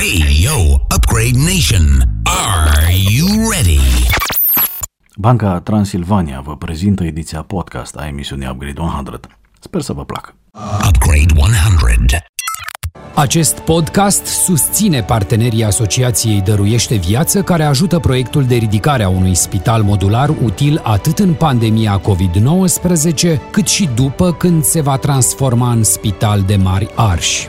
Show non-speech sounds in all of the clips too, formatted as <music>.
Hey, yo, Upgrade Nation. Are you ready? Banca Transilvania vă prezintă ediția podcast a emisiunii Upgrade 100. Sper să vă placă. Upgrade 100. Acest podcast susține partenerii Asociației Dăruiește Viață, care ajută proiectul de ridicare a unui spital modular util atât în pandemia COVID-19, cât și după când se va transforma în spital de mari arși.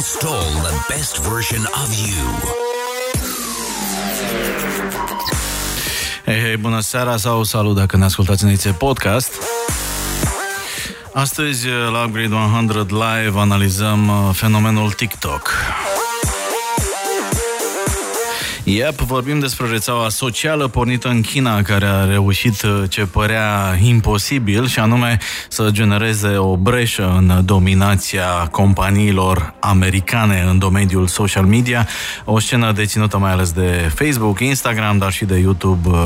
Install the best version of you. Hei, hei, bună seara sau salut dacă ne ascultați în ediție podcast. Astăzi, la Upgrade 100 Live, analizăm uh, fenomenul TikTok. Yep, vorbim despre rețeaua socială pornită în China, care a reușit uh, ce părea imposibil, și anume să genereze o breșă în dominația companiilor americane în domeniul social media, o scenă deținută mai ales de Facebook, Instagram, dar și de YouTube uh,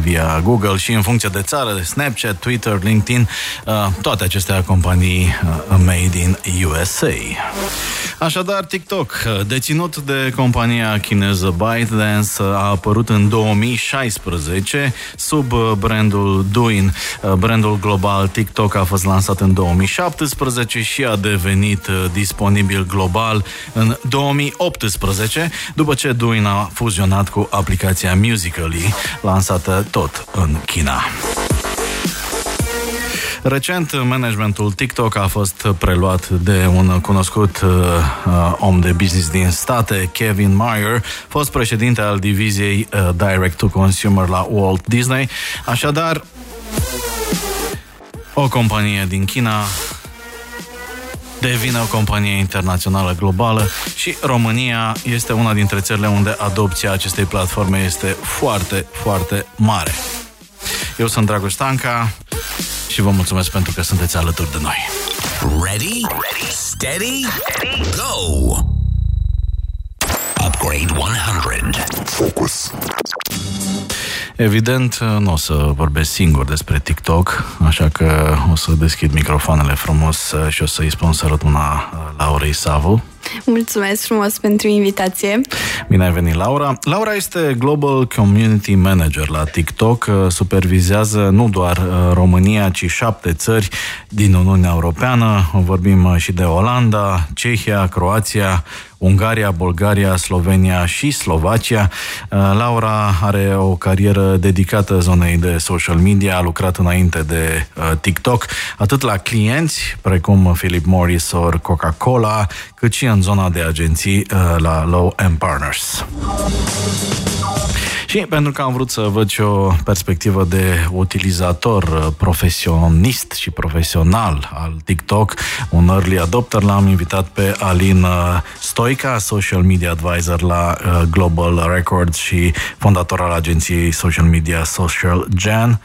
via Google și în funcție de țară, de Snapchat, Twitter, LinkedIn, uh, toate acestea companii made in USA. Așadar, TikTok, deținut de compania chineză ByteDance, a apărut în 2016 sub brandul Douyin. Brandul global TikTok a fost lansat în 2017 și a devenit disponibil global în 2018, după ce Douyin a fuzionat cu aplicația Musical.ly, lansată tot în China. Recent, managementul TikTok a fost preluat de un cunoscut uh, om de business din state, Kevin Mayer, fost președinte al diviziei uh, Direct to Consumer la Walt Disney. Așadar, o companie din China devine o companie internațională globală și România este una dintre țările unde adopția acestei platforme este foarte, foarte mare. Eu sunt Dragoș Tanca și vă mulțumesc pentru că sunteți alături de noi. Ready? Ready? Steady? Steady? Go! Upgrade 100. Focus. Evident, nu o să vorbesc singur despre TikTok, așa că o să deschid microfoanele frumos și o să-i spun sărătuna Laurei Savu. Mulțumesc frumos pentru invitație. Bine ai venit, Laura. Laura este Global Community Manager la TikTok, supervizează nu doar România, ci șapte țări din Uniunea Europeană. Vorbim și de Olanda, Cehia, Croația, Ungaria, Bulgaria, Slovenia și Slovacia. Laura are o carieră dedicată zonei de social media, a lucrat înainte de TikTok, atât la clienți, precum Philip Morris ori Coca-Cola, cât și în zona de agenții la Low End Partners. Și pentru că am vrut să văd și o perspectivă de utilizator profesionist și profesional al TikTok, un early adopter, l-am invitat pe Alin Stoica, social media advisor la Global Records și fondator al agenției social media Social Gen.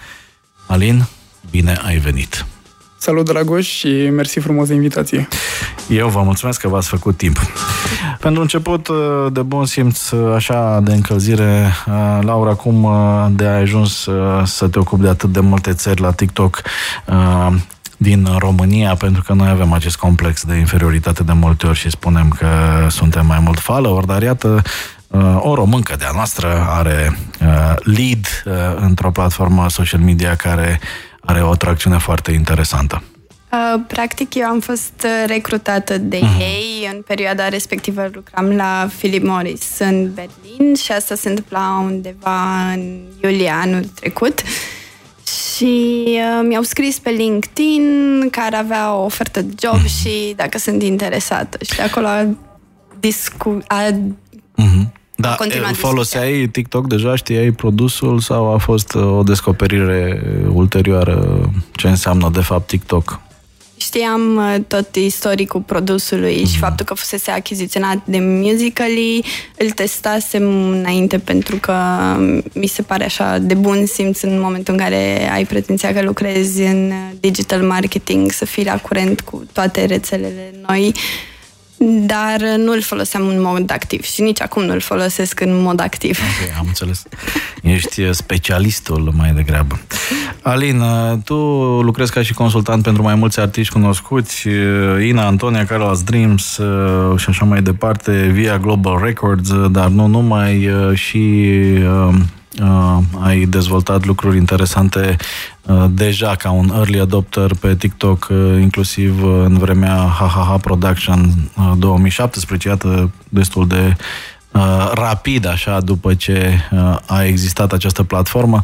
Alin, bine ai venit! Salut, Dragoș, și mersi frumos de invitație. Eu vă mulțumesc că v-ați făcut timp. Pentru început, de bun simț, așa de încălzire, Laura, cum de ai ajuns să te ocupi de atât de multe țări la TikTok din România, pentru că noi avem acest complex de inferioritate de multe ori și spunem că suntem mai mult follower, dar iată, o româncă de-a noastră are lead într-o platformă social media care are o atracțiune foarte interesantă. Practic, eu am fost recrutată de uh-huh. ei. În perioada respectivă lucram la Philip Morris în Berlin și asta se întâmpla undeva în iulie anul trecut. Și uh, mi-au scris pe LinkedIn care avea o ofertă de job uh-huh. și dacă sunt interesată. Și de acolo a, discu- a uh-huh. Da, foloseai discuția. TikTok deja, știai produsul sau a fost o descoperire ulterioară ce înseamnă de fapt TikTok? știam uh, tot istoricul produsului mm-hmm. și faptul că fusese achiziționat de Musical.ly. Îl testasem înainte pentru că mi se pare așa de bun simț în momentul în care ai pretenția că lucrezi în digital marketing, să fii la curent cu toate rețelele noi dar nu îl foloseam în mod activ și nici acum nu îl folosesc în mod activ. Okay, am înțeles. Ești uh, specialistul mai degrabă. Alin, uh, tu lucrezi ca și consultant pentru mai mulți artiști cunoscuți, uh, Ina, Antonia, Carlos Dreams și așa mai departe, via Global Records, dar nu numai, și uh, ai dezvoltat lucruri interesante uh, deja ca un early adopter pe TikTok, uh, inclusiv uh, în vremea HHH Production uh, 2017, iată destul de uh, rapid așa după ce uh, a existat această platformă.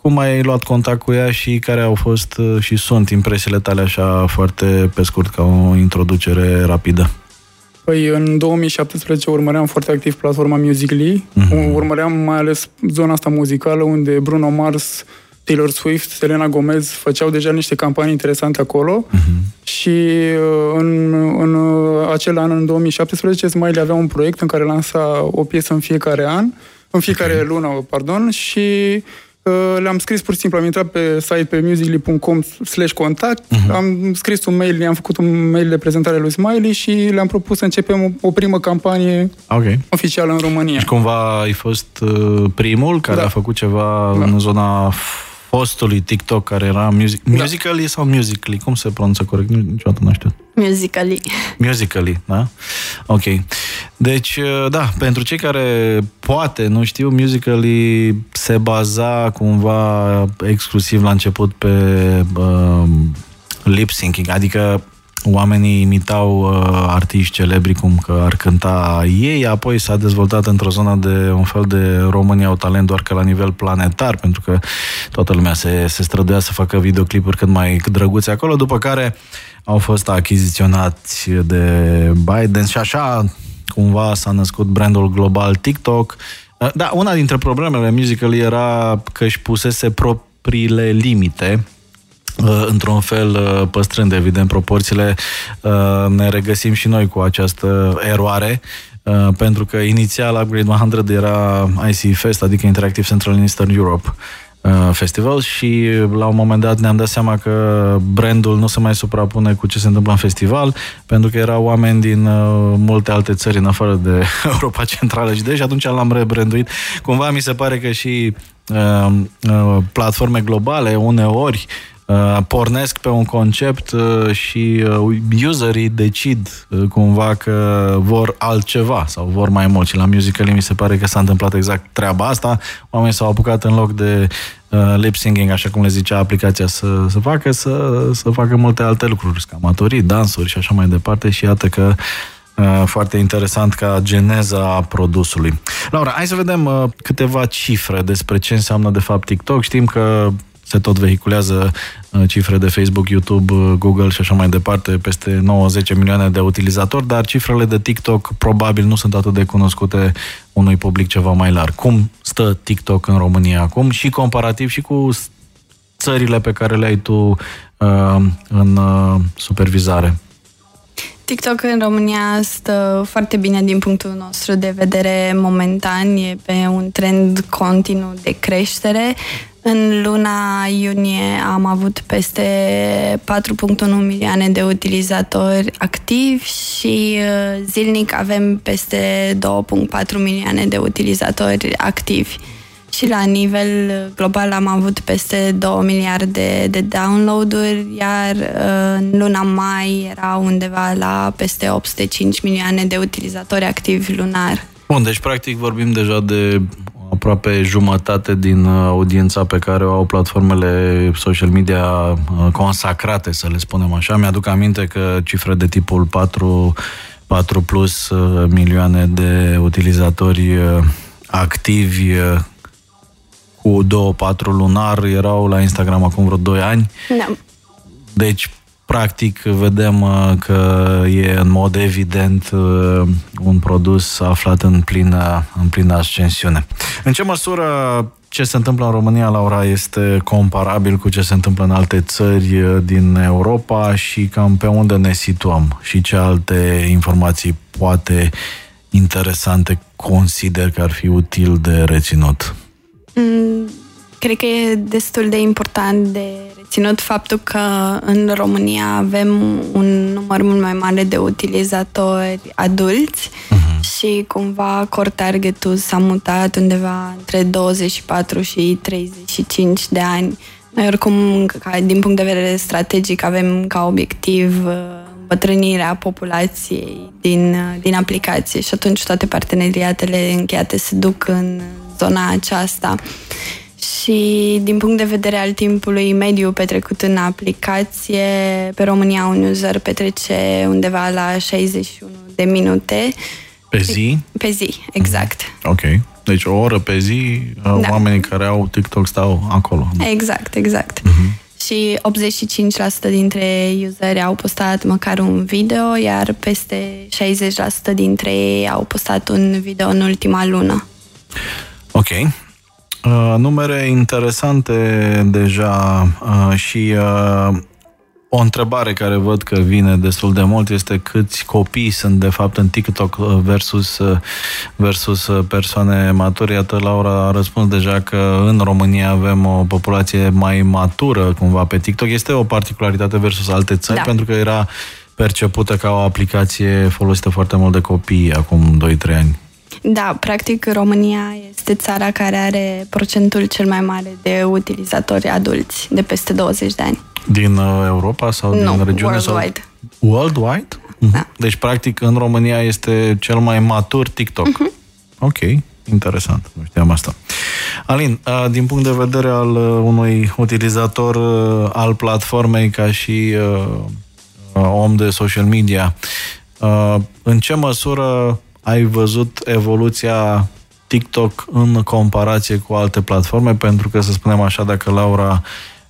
Cum ai luat contact cu ea și care au fost uh, și sunt impresiile tale așa foarte pe scurt ca o introducere rapidă? Păi în 2017 urmăream foarte activ platforma Musical.ly, uh-huh. urmăream mai ales zona asta muzicală unde Bruno Mars, Taylor Swift, Selena Gomez făceau deja niște campanii interesante acolo uh-huh. și uh, în, în uh, acel an, în 2017, Smiley avea un proiect în care lansa o piesă în fiecare an, în fiecare okay. lună, pardon, și le-am scris pur și simplu, am intrat pe site pe musically.com slash contact, uh-huh. am scris un mail, i-am făcut un mail de prezentare lui Smiley și le-am propus să începem o, o primă campanie okay. oficială în România. Și cumva ai fost uh, primul care da. a făcut ceva da. în zona fostului TikTok care era music, da. Musical.ly sau Musically? Cum se pronunță corect? Niciodată nu știu. Musically. Musically, da? Ok. Deci, uh, da, pentru cei care poate nu știu, Musically se baza cumva exclusiv la început pe uh, lip syncing, adică oamenii imitau uh, artiști celebri cum că ar cânta ei, apoi s-a dezvoltat într-o zonă de un fel de România au talent doar că la nivel planetar, pentru că toată lumea se, se străduia să facă videoclipuri cât mai drăguțe acolo, după care au fost achiziționați de Biden și așa cumva s-a născut brandul global TikTok. Uh, da, una dintre problemele musical era că își pusese propriile limite Uh, într-un fel uh, păstrând evident proporțiile, uh, ne regăsim și noi cu această eroare, pentru că inițial Upgrade 100 era IC Fest, adică Interactive Central and Eastern Europe Festival și la un moment dat ne-am dat seama că brandul nu se mai suprapune cu ce se întâmplă în festival, pentru că erau oameni din multe alte țări în afară de <laughs> Europa Centrală și de și atunci l-am rebranduit. Cumva mi se pare că și uh, uh, platforme globale uneori Uh, pornesc pe un concept uh, și uh, userii decid cumva că vor altceva sau vor mai mult. Și la Musical.ly mi se pare că s-a întâmplat exact treaba asta. Oamenii s-au apucat în loc de lip singing, așa cum le zicea aplicația să, să facă, să, să facă multe alte lucruri, scamatorii, dansuri și așa mai departe și iată că foarte interesant ca geneza produsului. Laura, hai să vedem câteva cifre despre ce înseamnă de fapt TikTok. Știm că se tot vehiculează uh, cifre de Facebook, YouTube, uh, Google și așa mai departe, peste 90 milioane de utilizatori, dar cifrele de TikTok probabil nu sunt atât de cunoscute unui public ceva mai larg. Cum stă TikTok în România acum și comparativ și cu țările pe care le ai tu uh, în uh, supervizare? TikTok în România stă foarte bine din punctul nostru de vedere momentan, e pe un trend continuu de creștere. În luna iunie am avut peste 4.1 milioane de utilizatori activi și uh, zilnic avem peste 2.4 milioane de utilizatori activi. Și la nivel global am avut peste 2 miliarde de downloaduri, iar uh, în luna mai era undeva la peste 805 milioane de utilizatori activi lunar. Bun, deci practic vorbim deja de aproape jumătate din uh, audiența pe care o au platformele social media uh, consacrate, să le spunem așa. Mi-aduc aminte că cifre de tipul 4, 4 plus uh, milioane de utilizatori activi cu 2-4 lunar erau la Instagram acum vreo 2 ani. Da. Deci practic vedem uh, că e în mod evident uh, un produs aflat în plină, în plină ascensiune. În ce măsură ce se întâmplă în România, Laura, este comparabil cu ce se întâmplă în alte țări uh, din Europa și cam pe unde ne situăm și ce alte informații poate interesante consider că ar fi util de reținut? Mm, cred că e destul de important de ținut faptul că în România avem un număr mult mai mare de utilizatori adulți uh-huh. și cumva core target-ul s-a mutat undeva între 24 și 35 de ani. Noi oricum, ca, din punct de vedere strategic, avem ca obiectiv uh, îmbătrânirea populației din, uh, din aplicație și atunci toate parteneriatele încheiate se duc în zona aceasta și din punct de vedere al timpului mediu petrecut în aplicație, pe România un user petrece undeva la 61 de minute. Pe zi? Pe zi, exact. Mm. Ok. Deci o oră pe zi, uh, da. oamenii care au TikTok stau acolo. Exact, exact. Uh-huh. Și 85% dintre useri au postat măcar un video, iar peste 60% dintre ei au postat un video în ultima lună. Ok. Uh, numere interesante deja uh, și uh, o întrebare care văd că vine destul de mult este câți copii sunt de fapt în TikTok versus, versus persoane mature. Iată, Laura a răspuns deja că în România avem o populație mai matură cumva pe TikTok. Este o particularitate versus alte țări da. pentru că era percepută ca o aplicație folosită foarte mult de copii acum 2-3 ani. Da, practic România este țara care are procentul cel mai mare de utilizatori adulți de peste 20 de ani. Din uh, Europa sau nu, din regiune? worldwide. Sau... Worldwide? Uh-huh. Da. Deci, practic, în România este cel mai matur TikTok. Uh-huh. Ok, interesant. Nu știam asta. Alin, uh, din punct de vedere al uh, unui utilizator al platformei ca și om de social media, în ce măsură ai văzut evoluția TikTok în comparație cu alte platforme? Pentru că, să spunem așa, dacă Laura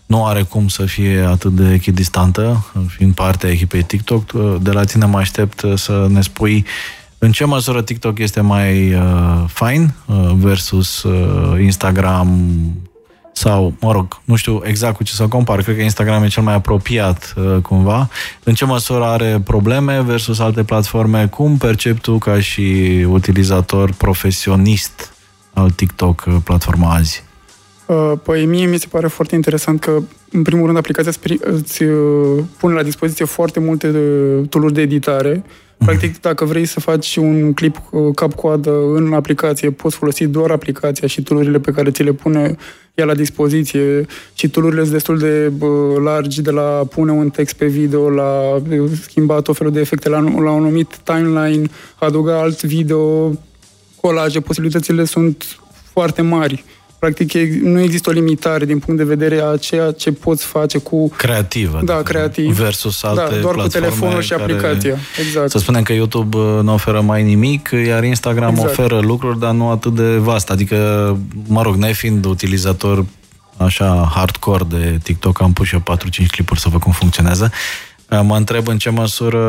nu are cum să fie atât de echidistantă, fiind parte a echipei TikTok, de la tine mă aștept să ne spui în ce măsură TikTok este mai uh, fine uh, versus uh, Instagram, sau, mă rog, nu știu exact cu ce să compar, cred că Instagram e cel mai apropiat uh, cumva. În ce măsură are probleme versus alte platforme? Cum percepi tu ca și utilizator profesionist al TikTok uh, platforma azi? Uh, păi mie mi se pare foarte interesant că, în primul rând, aplicația îți pune la dispoziție foarte multe tool de editare. Mhm. Practic, dacă vrei să faci un clip cap-coadă în aplicație, poți folosi doar aplicația și tool pe care ți le pune ea la dispoziție. Și tool sunt destul de bă, largi de la pune un text pe video, la schimba tot felul de efecte. La, la un anumit timeline, adăuga alt video, colaje, posibilitățile sunt foarte mari. Practic nu există o limitare din punct de vedere a ceea ce poți face cu... Creativă. Da, creativ. Versus alte da, doar cu telefonul și aplicația. Exact. Să spunem că YouTube uh, nu oferă mai nimic, iar Instagram exact. oferă lucruri, dar nu atât de vast. Adică, mă rog, nefiind utilizator așa hardcore de TikTok, am pus și eu 4-5 clipuri să văd cum funcționează. Uh, mă întreb în ce măsură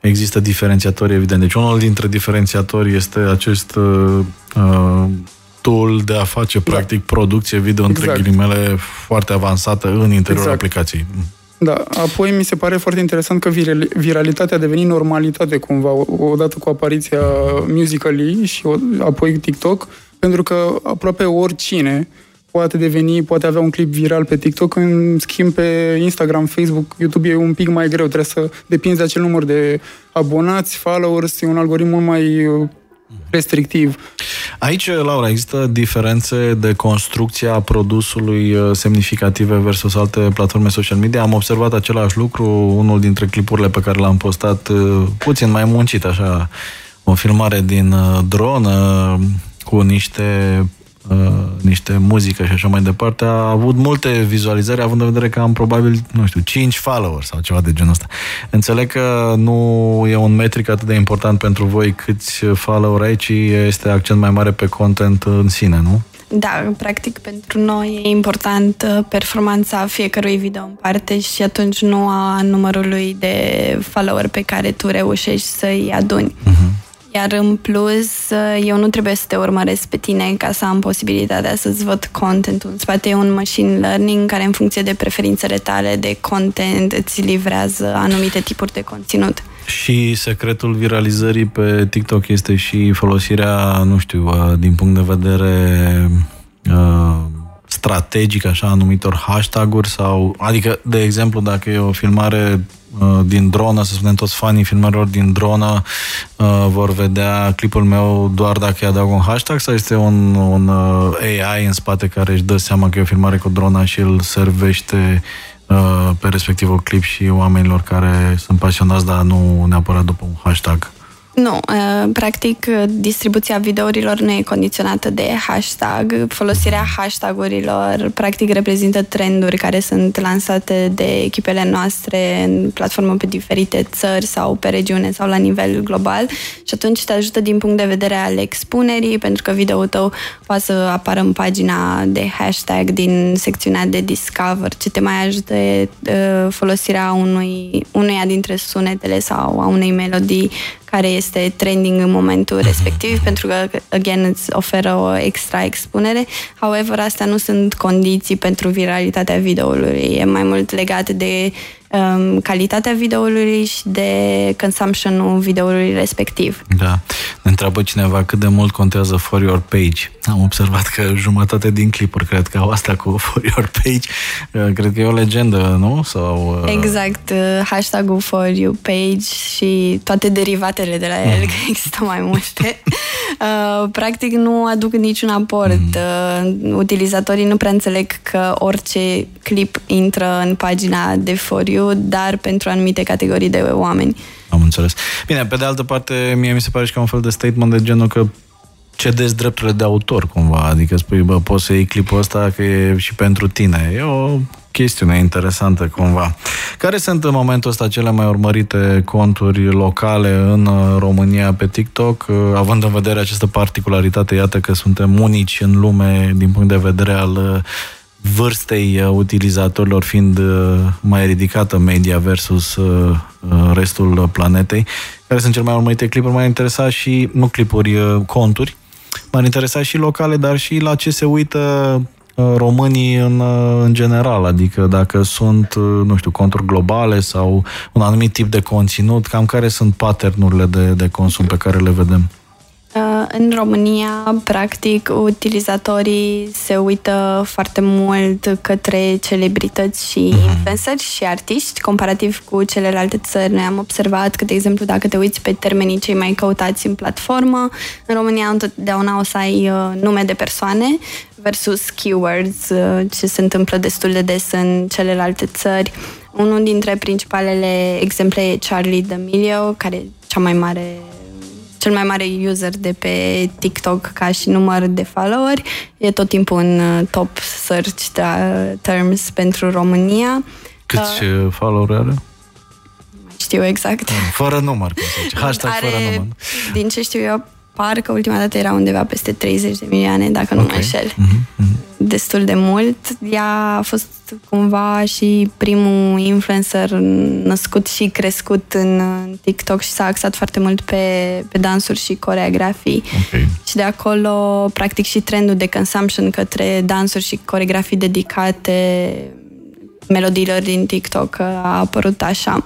există diferențiatori, evident. Deci unul dintre diferențiatori este acest uh, uh tool de a face, da. practic, producție video, exact. între ghilimele, foarte avansată în interiorul exact. aplicației. Da, apoi mi se pare foarte interesant că viralitatea a devenit normalitate cumva, odată cu apariția Musical.ly și apoi TikTok, pentru că aproape oricine poate deveni, poate avea un clip viral pe TikTok, în schimb pe Instagram, Facebook, YouTube e un pic mai greu, trebuie să depinzi de acel număr de abonați, followers, e un algoritm mult mai restrictiv. Aici, Laura, există diferențe de construcție a produsului uh, semnificative versus alte platforme social media. Am observat același lucru, unul dintre clipurile pe care l-am postat uh, puțin mai muncit, așa, o filmare din uh, dronă cu niște uh, niște muzică și așa mai departe, a avut multe vizualizări, având în vedere că am probabil, nu știu, 5 followers sau ceva de genul ăsta. Înțeleg că nu e un metric atât de important pentru voi câți follower ai, ci este accent mai mare pe content în sine, nu? Da, practic pentru noi e important uh, performanța fiecărui video în parte și atunci nu a numărului de follower pe care tu reușești să-i aduni. Uh-huh. Iar în plus, uh, eu nu trebuie să te urmăresc pe tine ca să am posibilitatea să-ți văd contentul. În spate e un machine learning care în funcție de preferințele tale de content îți livrează anumite tipuri de conținut. Și secretul viralizării pe TikTok este și folosirea, nu știu, uh, din punct de vedere uh, strategic, așa, anumitor hashtag-uri sau, adică, de exemplu, dacă e o filmare uh, din dronă, să spunem toți fanii filmărilor din dronă uh, vor vedea clipul meu doar dacă îi adaug un hashtag sau este un, un uh, AI în spate care își dă seama că e o filmare cu drona și îl servește uh, pe respectivul clip și oamenilor care sunt pasionați, dar nu neapărat după un hashtag. Nu, uh, practic distribuția videourilor nu e condiționată de hashtag. Folosirea hashtagurilor practic reprezintă trenduri care sunt lansate de echipele noastre în platformă pe diferite țări sau pe regiune sau la nivel global și atunci te ajută din punct de vedere al expunerii pentru că videoul tău poate să apară în pagina de hashtag din secțiunea de Discover. Ce te mai ajută e uh, folosirea unui, unuia dintre sunetele sau a unei melodii care este trending în momentul mhm. respectiv, pentru că, again, îți oferă o extra expunere. However, astea nu sunt condiții pentru viralitatea videoului. E mai mult legat de um, calitatea videoului și de consumption-ul videoului respectiv. Da. Ne întreabă cineva cât de mult contează for your page. Am observat că jumătate din clipuri cred că au asta cu <laughs> for your page. Uh, cred că e o legendă, nu? Sau, uh... Exact. Uh, hashtag-ul for your page și toate derivatele de la el, mm. că <laughs> există mai multe. <laughs> Uh, practic nu aduc niciun aport. Mm. Uh, utilizatorii nu prea înțeleg că orice clip intră în pagina de for you dar pentru anumite categorii de oameni. Am înțeles. Bine, pe de altă parte, mie mi se pare și ca un fel de statement de genul că cedezi drepturile de autor cumva, adică spui, bă, poți să iei clipul ăsta că e și pentru tine. E o chestiune interesantă cumva. Care sunt în momentul ăsta cele mai urmărite conturi locale în România pe TikTok, având în vedere această particularitate, iată că suntem unici în lume din punct de vedere al vârstei uh, utilizatorilor fiind uh, mai ridicată media versus uh, restul planetei, care sunt cele mai urmărite clipuri, m-ar interesa și, nu clipuri, conturi, m-ar interesa și locale, dar și la ce se uită românii în, în general, adică dacă sunt, nu știu, conturi globale sau un anumit tip de conținut, cam care sunt paternurile de, de consum pe care le vedem. Uh, în România, practic, utilizatorii se uită foarte mult către celebrități și mhm. influenceri și artiști, comparativ cu celelalte țări. Noi am observat că, de exemplu, dacă te uiți pe termenii cei mai căutați în platformă, în România întotdeauna o să ai uh, nume de persoane versus keywords, uh, ce se întâmplă destul de des în celelalte țări. Unul dintre principalele exemple e Charlie D'Amelio, care e cea mai mare cel mai mare user de pe TikTok ca și număr de followeri. E tot timpul în uh, top search terms pentru România. Câți uh, follower are? Știu exact. Fără număr, cum se zice. Hashtag are, fără număr. Din ce știu eu, parcă ultima dată era undeva peste 30 de milioane, dacă okay. nu mă înșel. Mm-hmm. Mm-hmm. Destul de mult. Ea a fost cumva și primul influencer născut și crescut în TikTok și s-a axat foarte mult pe, pe dansuri și coreografii. Okay. Și de acolo, practic, și trendul de consumption către dansuri și coreografii dedicate melodiilor din TikTok a apărut așa.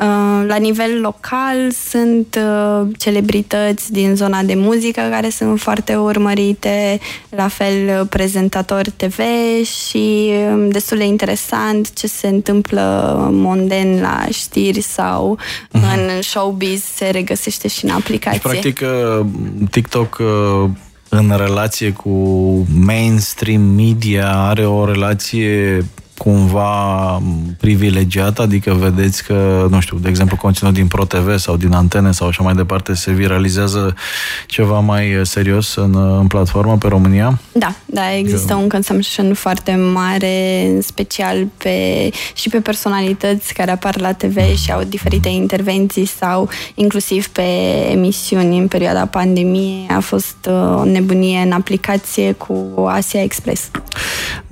Uh, la nivel local sunt uh, celebrități din zona de muzică care sunt foarte urmărite, la fel uh, prezentatori TV și um, destul de interesant ce se întâmplă monden la știri sau uh-huh. în showbiz se regăsește și în aplicație. Deci, practic, TikTok în relație cu mainstream media are o relație cumva privilegiat, adică vedeți că, nu știu, de exemplu, conținut din ProTV sau din antene sau așa mai departe se viralizează ceva mai serios în, în platformă pe România? Da, da, există un consumption foarte mare, în special pe, și pe personalități care apar la TV și au diferite intervenții sau inclusiv pe emisiuni în perioada pandemiei. A fost uh, o nebunie în aplicație cu Asia Express.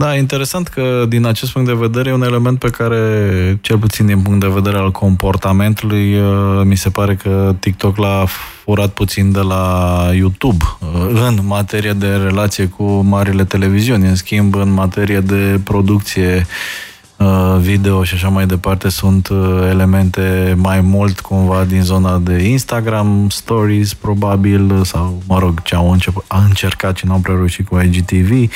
Da, interesant că din acest punct de vedere e un element pe care, cel puțin din punct de vedere al comportamentului, uh, mi se pare că TikTok l-a furat puțin de la YouTube uh, în materie de relație cu marile televiziuni. În schimb, în materie de producție uh, video și așa mai departe sunt elemente mai mult cumva din zona de Instagram Stories probabil sau mă rog ce au încercat și n-au prea reușit cu IGTV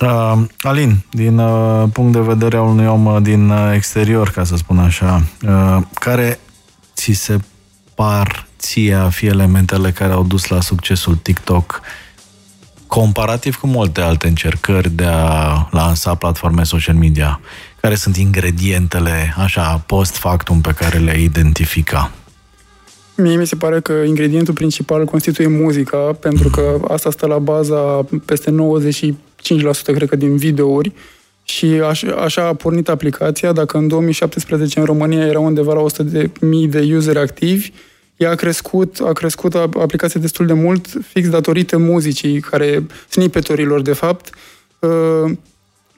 Uh, Alin, din uh, punct de vedere al unui om uh, din uh, exterior, ca să spun așa, uh, care ți se par ție a fi elementele care au dus la succesul TikTok comparativ cu multe alte încercări de a lansa platforme social media? Care sunt ingredientele, așa, post-factum pe care le-ai identifica? Mie mi se pare că ingredientul principal constituie muzica, pentru că asta stă la baza peste 95% cred că din videouri și așa, așa a pornit aplicația. Dacă în 2017 în România era undeva la 100 de mii de useri activi, ea a crescut, a crescut aplicația destul de mult, fix datorită muzicii, care, snippeturilor de fapt, uh,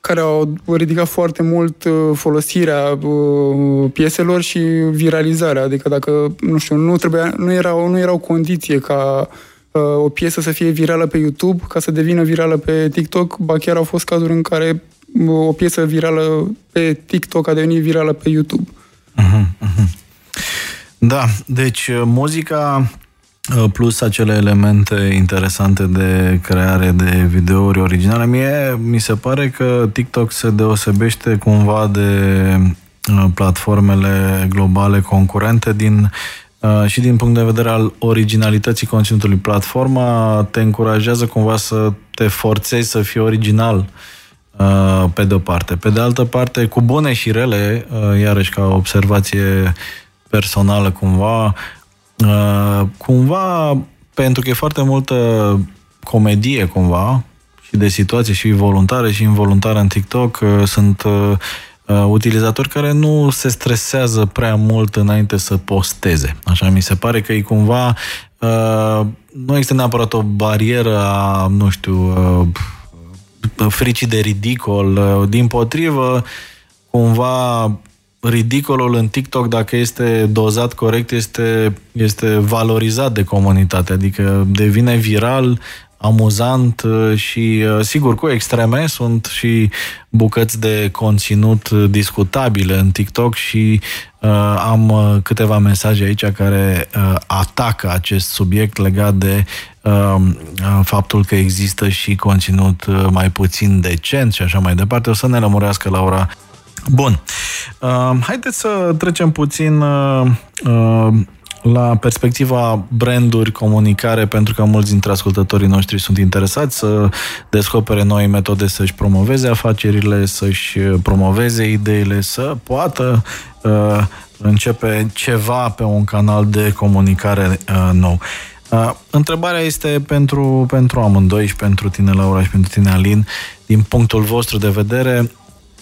care au ridicat foarte mult uh, folosirea uh, pieselor și viralizarea. Adică dacă, nu știu, nu, trebuia, nu, era, nu era o condiție ca uh, o piesă să fie virală pe YouTube ca să devină virală pe TikTok, ba chiar au fost cazuri în care o piesă virală pe TikTok a devenit virală pe YouTube. Uh-huh, uh-huh. Da, deci muzica Uh, plus acele elemente interesante de creare de videouri originale. Mie mi se pare că TikTok se deosebește cumva de uh, platformele globale concurente din uh, și din punct de vedere al originalității conținutului. Platforma te încurajează cumva să te forțezi să fii original pe de o parte. Pe de altă parte, cu bune și rele, iarăși ca observație personală cumva, Uh, cumva, pentru că e foarte multă comedie cumva și de situație și voluntare și involuntară în TikTok, uh, sunt uh, uh, utilizatori care nu se stresează prea mult înainte să posteze. Așa mi se pare că e cumva uh, nu există neapărat o barieră a, nu știu, uh, fricii de ridicol, uh, din potrivă, cumva ridicolul în TikTok, dacă este dozat corect, este, este valorizat de comunitate, adică devine viral, amuzant uh, și, uh, sigur, cu extreme sunt și bucăți de conținut discutabile în TikTok și uh, am uh, câteva mesaje aici care uh, atacă acest subiect legat de uh, faptul că există și conținut mai puțin decent și așa mai departe. O să ne lămurească la ora Bun. Uh, haideți să trecem puțin uh, uh, la perspectiva branduri, comunicare, pentru că mulți dintre ascultătorii noștri sunt interesați să descopere noi metode să-și promoveze afacerile, să-și promoveze ideile, să poată uh, începe ceva pe un canal de comunicare uh, nou. Uh, întrebarea este pentru, pentru amândoi și pentru tine, Laura, și pentru tine, Alin, din punctul vostru de vedere,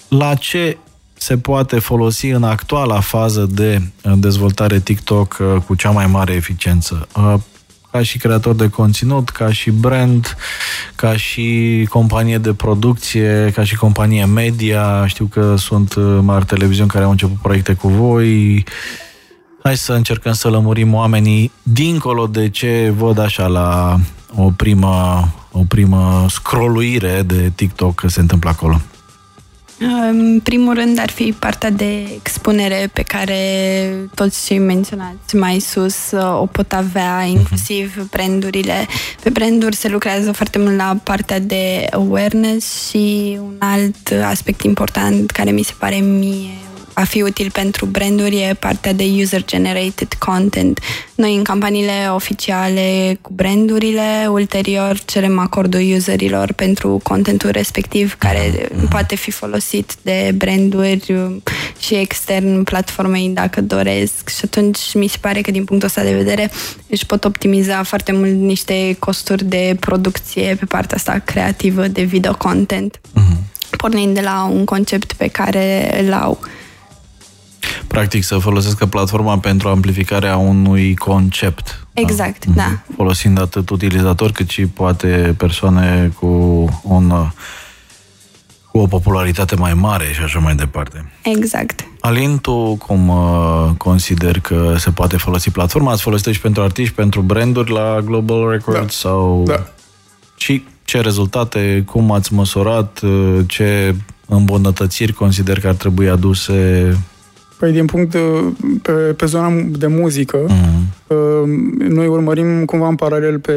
la ce se poate folosi în actuala fază de uh, dezvoltare TikTok uh, cu cea mai mare eficiență. Uh, ca și creator de conținut, ca și brand, ca și companie de producție, ca și companie media. Știu că sunt mari televiziuni care au început proiecte cu voi. Hai să încercăm să lămurim oamenii dincolo de ce văd așa la o primă, o primă scrolluire de TikTok că se întâmplă acolo. În primul rând ar fi partea de expunere pe care toți cei menționați mai sus o pot avea, mhm. inclusiv brandurile. Pe branduri se lucrează foarte mult la partea de awareness și un alt aspect important care mi se pare mie a fi util pentru branduri e partea de user-generated content. Noi în campaniile oficiale cu brandurile, ulterior cerem acordul userilor pentru contentul respectiv care poate fi folosit de branduri și extern platformei dacă doresc și atunci mi se pare că din punctul ăsta de vedere își pot optimiza foarte mult niște costuri de producție pe partea asta creativă de video content. Uh-huh pornind de la un concept pe care îl au. Practic să folosească platforma pentru amplificarea unui concept. Exact, da. da. Folosind atât utilizatori cât și poate persoane cu un cu o popularitate mai mare și așa mai departe. Exact. Alin, tu cum uh, consider că se poate folosi platforma? Ați folosit și pentru artiști, pentru branduri la Global Records? Da. Sau... da. Și ce rezultate, cum ați măsurat, uh, ce îmbunătățiri consider că ar trebui aduse? Păi din punct de, pe, pe zona de muzică, uh-huh. noi urmărim cumva în paralel pe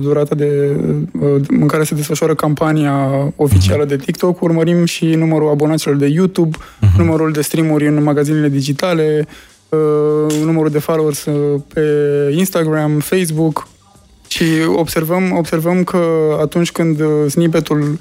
durata de, uh, în care se desfășoară campania oficială uh-huh. de TikTok, urmărim și numărul abonaților de YouTube, uh-huh. numărul de streamuri în magazinele digitale, numărul de followers pe Instagram, Facebook, și observăm, observăm că atunci când uh, snippetul uh,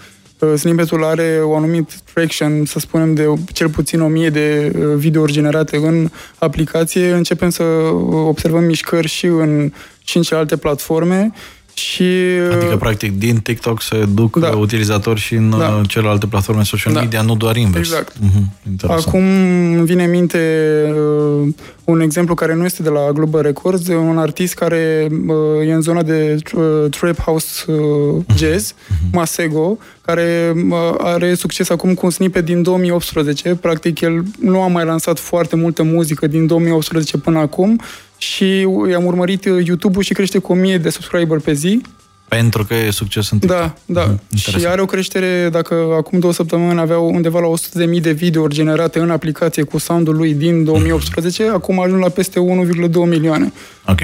snippetul are o anumit traction, să spunem, de cel puțin o mie de uh, videouri generate în aplicație, începem să observăm mișcări și în, și în celelalte platforme și, adică, practic, din TikTok se duc da. utilizatori și în da. celelalte platforme social da. media, nu doar invers. Exact. Uh-huh. Acum vine în minte uh, un exemplu care nu este de la Global Records, un artist care uh, e în zona de uh, trap house uh, jazz, uh-huh. Masego, care uh, are succes acum cu un snippet din 2018. Practic, el nu a mai lansat foarte multă muzică din 2018 până acum și i-am urmărit uh, YouTube-ul și crește cu 1000 de subscriber pe zi. Pentru că e succes în TikTok. Da, da. Mm, și are o creștere, dacă acum două săptămâni aveau undeva la 100.000 de videouri generate în aplicație cu soundul lui din 2018, mm. acum ajung la peste 1,2 milioane. Ok.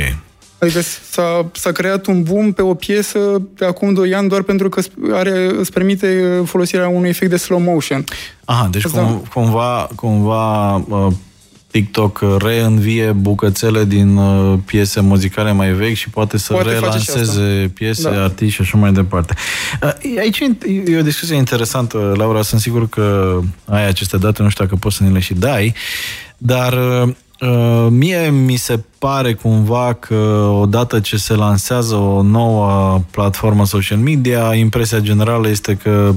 Adică s-a, s-a creat un boom pe o piesă de acum 2 ani doar pentru că are, îți permite folosirea unui efect de slow motion. Aha, deci cum, cumva, cumva uh, TikTok reînvie bucățele din uh, piese muzicale mai vechi și poate să poate relanseze piese, da. artiști și așa mai departe. Uh, aici e o discuție interesantă, Laura, sunt sigur că ai aceste date, nu știu dacă poți să ne le și dai, dar uh, mie mi se pare cumva că odată ce se lansează o nouă platformă social media, impresia generală este că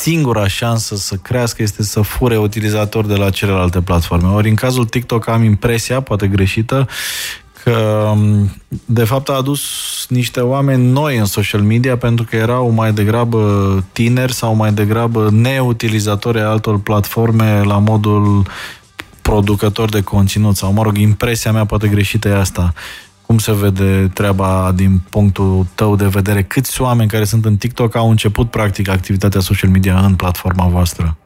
singura șansă să crească este să fure utilizatori de la celelalte platforme. Ori în cazul TikTok am impresia, poate greșită, că de fapt a adus niște oameni noi în social media pentru că erau mai degrabă tineri sau mai degrabă neutilizatori altor platforme la modul producător de conținut sau, mă rog, impresia mea poate greșită e asta. Cum se vede treaba din punctul tău de vedere? Câți oameni care sunt în TikTok au început practic activitatea social media în platforma voastră?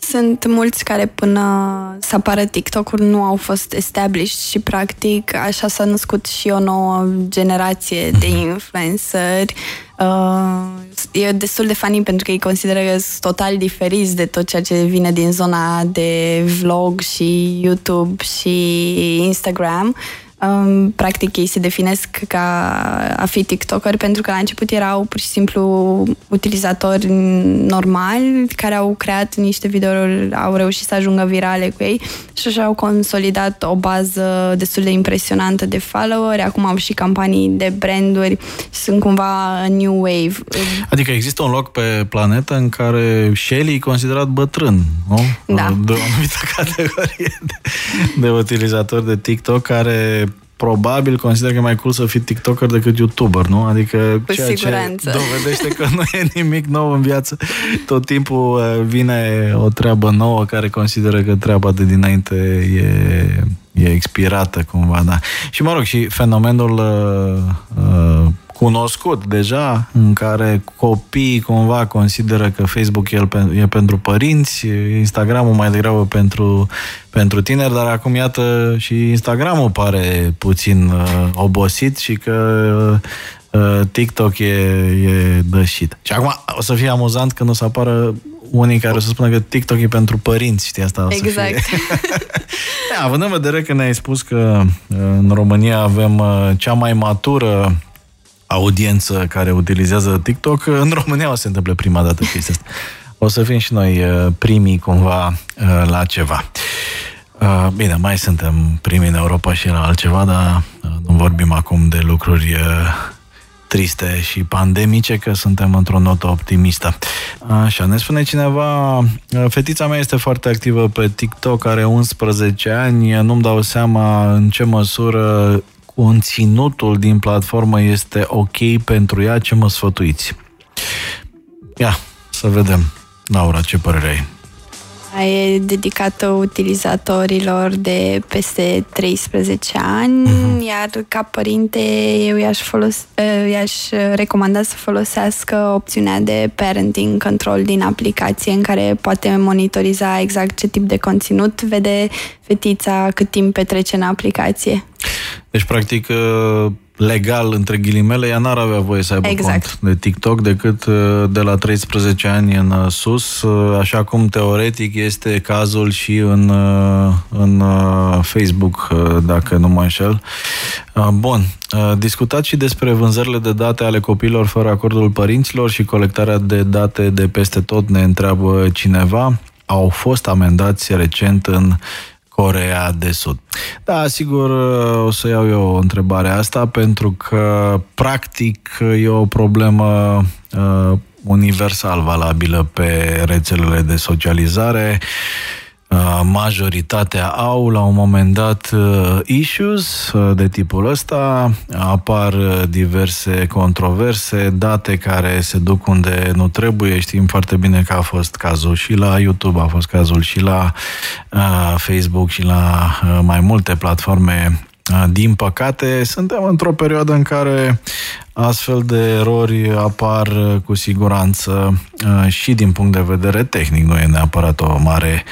Sunt mulți care până să apară TikTok-uri nu au fost established și practic așa s-a născut și o nouă generație de mhm. influenceri. Uh, e destul de funny pentru că ei consideră că sunt total diferiți de tot ceea ce vine din zona de vlog și YouTube și Instagram. Um, practic ei se definesc ca a fi TikToker pentru că la început erau pur și simplu utilizatori normali care au creat niște videouri, au reușit să ajungă virale cu ei și așa au consolidat o bază destul de impresionantă de followeri. Acum au și campanii de branduri și sunt cumva new wave. Adică există un loc pe planetă în care Shelly e considerat bătrân, nu? Da. De o anumită <laughs> categorie de, de utilizatori de TikTok care probabil consider că e mai cool să fii TikToker decât YouTuber, nu? Adică Cu ceea siguranță. ce dovedește că <laughs> nu e nimic nou în viață. Tot timpul uh, vine o treabă nouă care consideră că treaba de dinainte e, e expirată cumva, da. Și mă rog, și fenomenul uh, uh, cunoscut deja, în care copiii cumva consideră că Facebook e, e pentru părinți, Instagramul mai degrabă pentru, pentru tineri, dar acum iată și Instagramul pare puțin uh, obosit și că uh, TikTok e, e dășit. Și acum o să fie amuzant când o să apară unii care o să spună că TikTok e pentru părinți, știi asta? O să Exact. Fie. <laughs> da, având în vedere că ne-ai spus că uh, în România avem uh, cea mai matură audiență care utilizează TikTok, <laughs> în România o să se întâmple prima dată chestia asta. O să fim și noi uh, primii cumva uh, la ceva. Uh, Bine, mai suntem primii în Europa și la altceva, dar uh, nu vorbim acum de lucruri uh, triste și pandemice, că suntem într-o notă optimistă. Așa, ne spune cineva, uh, fetița mea este foarte activă pe TikTok, are 11 ani, nu-mi dau seama în ce măsură conținutul din platformă este ok pentru ea, ce mă sfătuiți? Ia, să vedem. Laura, ce părere ai? E dedicată utilizatorilor de peste 13 ani, uh-huh. iar ca părinte eu i-aș, folos- i-aș recomanda să folosească opțiunea de parenting control din aplicație în care poate monitoriza exact ce tip de conținut vede fetița cât timp petrece în aplicație. Deci, practic, legal, între ghilimele, ea n-ar avea voie să aibă Exact. cont de TikTok decât uh, de la 13 ani în uh, sus, uh, așa cum teoretic este cazul și în, uh, în uh, Facebook, uh, dacă nu mă înșel. Uh, Bun, uh, discutat și despre vânzările de date ale copiilor fără acordul părinților și colectarea de date de peste tot, ne întreabă cineva. Au fost amendați recent în Corea de Sud. Da, sigur, o să iau eu întrebarea asta pentru că, practic, e o problemă uh, universal valabilă pe rețelele de socializare. Uh, majoritatea au la un moment dat uh, issues uh, de tipul ăsta, apar uh, diverse controverse, date care se duc unde nu trebuie, știm foarte bine că a fost cazul și la YouTube, a fost cazul și la uh, Facebook și la uh, mai multe platforme uh, din păcate, suntem într-o perioadă în care astfel de erori apar uh, cu siguranță uh, și din punct de vedere tehnic. Nu e neapărat o mare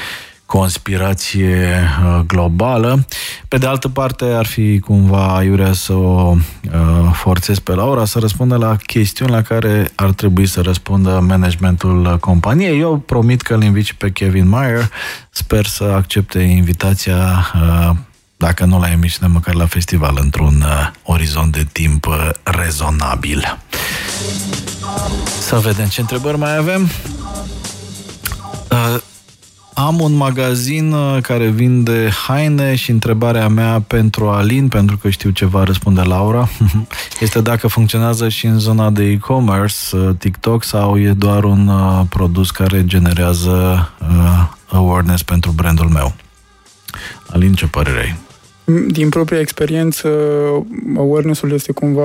conspirație uh, globală. Pe de altă parte, ar fi cumva iurea să o uh, forțez pe Laura să răspundă la chestiuni la care ar trebui să răspundă managementul companiei. Eu promit că îl invit și pe Kevin Mayer. Sper să accepte invitația uh, dacă nu la emisiune, măcar la festival, într-un uh, orizont de timp uh, rezonabil. Să vedem ce întrebări mai avem. Uh, am un magazin uh, care vinde haine și întrebarea mea pentru Alin, pentru că știu ce va răspunde Laura, <laughs> este dacă funcționează și în zona de e-commerce, uh, TikTok, sau e doar un uh, produs care generează uh, awareness pentru brandul meu. Alin, ce părere ai? Din propria experiență, awareness-ul este cumva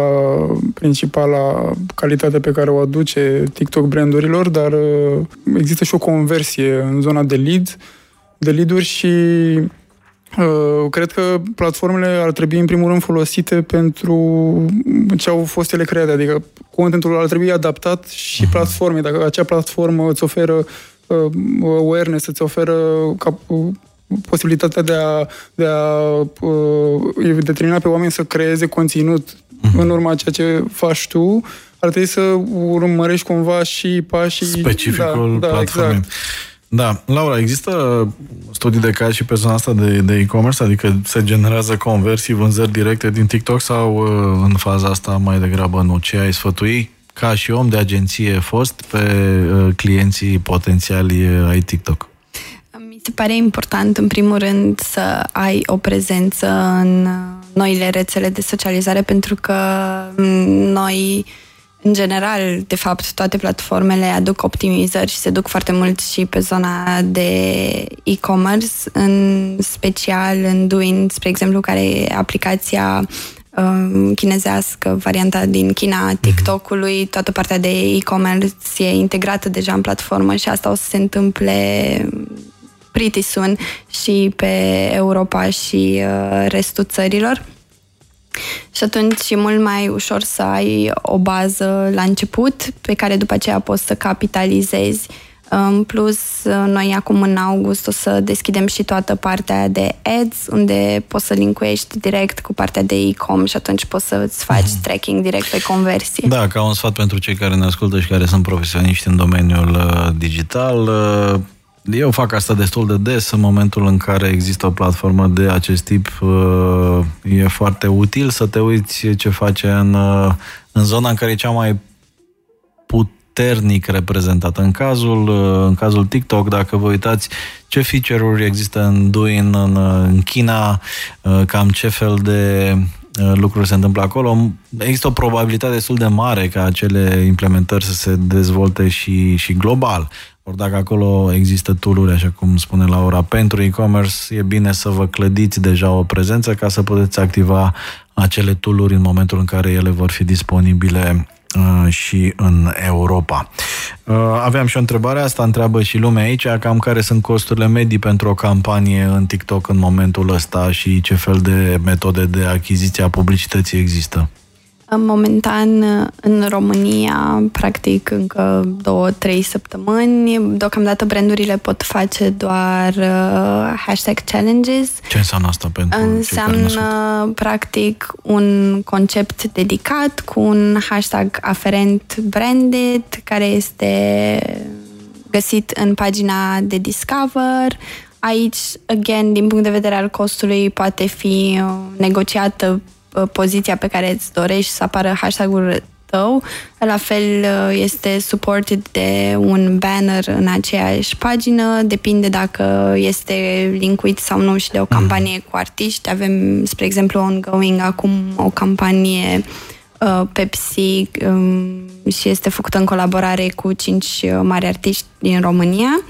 principala calitate pe care o aduce TikTok brandurilor, dar uh, există și o conversie în zona de lead, de lead-uri și uh, cred că platformele ar trebui în primul rând folosite pentru ce au fost ele create, adică contentul ar trebui adaptat și platformei. Dacă acea platformă îți oferă uh, awareness, îți oferă cap, posibilitatea de a, de a uh, determina pe oameni să creeze conținut uh-huh. în urma ceea ce faci tu, ar trebui să urmărești cumva și pașii... Specificul da, da, platformei. Exact. Da, Laura, există studii de caz și pe zona asta de, de e-commerce, adică se generează conversii, vânzări directe din TikTok sau uh, în faza asta mai degrabă nu? Ce ai sfătui ca și om de agenție fost pe uh, clienții potențiali ai TikTok? Mi se pare important, în primul rând, să ai o prezență în noile rețele de socializare, pentru că noi, în general, de fapt, toate platformele aduc optimizări și se duc foarte mult și pe zona de e-commerce, în special în Douyin, spre exemplu, care e aplicația um, chinezească, varianta din China, TikTok-ului, toată partea de e-commerce e integrată deja în platformă și asta o să se întâmple pretty soon și pe Europa și uh, restul țărilor. Și atunci e mult mai ușor să ai o bază la început pe care după aceea poți să capitalizezi În plus, noi acum în august o să deschidem și toată partea de ads, unde poți să linkuiești direct cu partea de e-com și atunci poți să-ți faci mm. tracking direct pe conversie. Da, ca un sfat pentru cei care ne ascultă și care sunt profesioniști în domeniul uh, digital, uh, eu fac asta destul de des în momentul în care există o platformă de acest tip. Uh, e foarte util să te uiți ce face în, în zona în care e cea mai puternică puternic reprezentată. În cazul, uh, în cazul TikTok, dacă vă uitați ce feature-uri există în Douyin, în, în China, uh, cam ce fel de uh, lucruri se întâmplă acolo, există o probabilitate destul de mare ca acele implementări să se dezvolte și, și global. Ori dacă acolo există tooluri, așa cum spune Laura, pentru e-commerce, e bine să vă clădiți deja o prezență ca să puteți activa acele tooluri în momentul în care ele vor fi disponibile Uh, și în Europa. Uh, aveam și o întrebare, asta întreabă și lumea aici, cam care sunt costurile medii pentru o campanie în TikTok în momentul ăsta și ce fel de metode de achiziție a publicității există? Momentan, în România, practic încă două, trei săptămâni. Deocamdată brandurile pot face doar uh, hashtag challenges. Ce înseamnă asta pentru Înseamnă, practic, un concept dedicat cu un hashtag aferent branded, care este găsit în pagina de Discover. Aici, again, din punct de vedere al costului, poate fi negociată Uh, poziția pe care îți dorești să apară hashtag-ul tău. La fel uh, este supported de un banner în aceeași pagină, depinde dacă este linkuit sau nu și de o campanie mm. cu artiști. Avem, spre exemplu, ongoing acum o campanie uh, Pepsi um, și este făcută în colaborare cu cinci mari artiști din România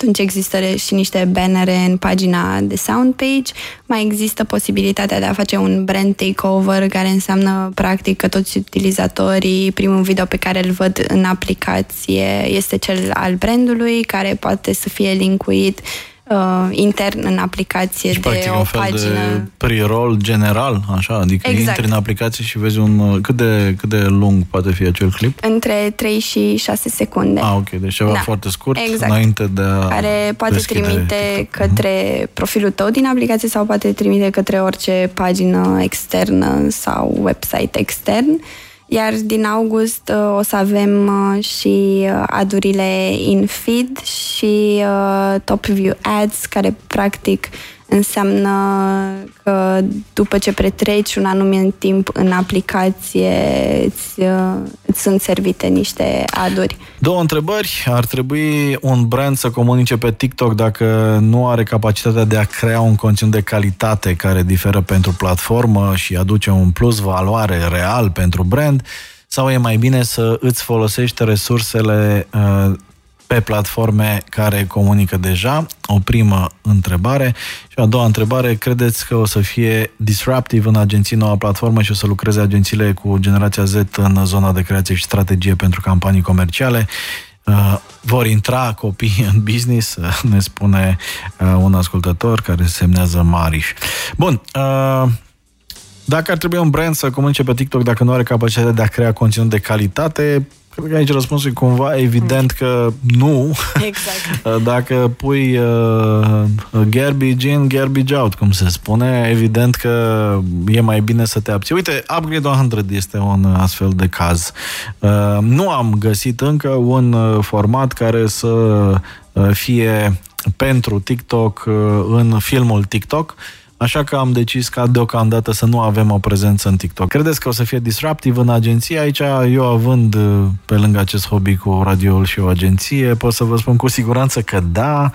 atunci există și niște bannere în pagina de soundpage. Mai există posibilitatea de a face un brand takeover, care înseamnă practic că toți utilizatorii, primul video pe care îl văd în aplicație este cel al brandului, care poate să fie linkuit uh, intern în aplicație și, de practic, o un fel pagină. de pre-roll general, așa? Adică exact. intri în aplicație și vezi un... Uh, cât de, cât de lung poate fi acel clip? Între 3 și 6 secunde. Ah, ok. Deci ceva da. foarte scurt exact. înainte de a Care poate trimite TikTok. către mhm. profilul tău din aplicație sau poate trimite către orice pagină externă sau website extern. Uh, iar din august uh, o să avem uh, și uh, adurile in feed și top view ads, care practic înseamnă că după ce pretreci un anumit timp în aplicație, îți, îți sunt servite niște aduri. Două întrebări. Ar trebui un brand să comunice pe TikTok dacă nu are capacitatea de a crea un conținut de calitate care diferă pentru platformă și aduce un plus valoare real pentru brand sau e mai bine să îți folosești resursele uh, pe platforme care comunică deja? O primă întrebare. Și a doua întrebare, credeți că o să fie disruptive în agenții noua platformă și o să lucreze agențiile cu generația Z în zona de creație și strategie pentru campanii comerciale? Uh, vor intra copii <laughs> în business, uh, ne spune uh, un ascultător care semnează Mariș. Bun, uh, dacă ar trebui un brand să comunice pe TikTok dacă nu are capacitatea de a crea conținut de calitate, Cred că aici răspunsul e cumva evident că nu. Exact. <laughs> Dacă pui uh, garbage in, garbage out, cum se spune, evident că e mai bine să te abții. Uite, Upgrade 100 este un astfel de caz. Uh, nu am găsit încă un uh, format care să uh, fie pentru TikTok uh, în filmul TikTok Așa că am decis ca deocamdată să nu avem o prezență în TikTok. Credeți că o să fie disruptiv în agenție? Aici, eu având uh, pe lângă acest hobby cu radioul și o agenție, pot să vă spun cu siguranță că da,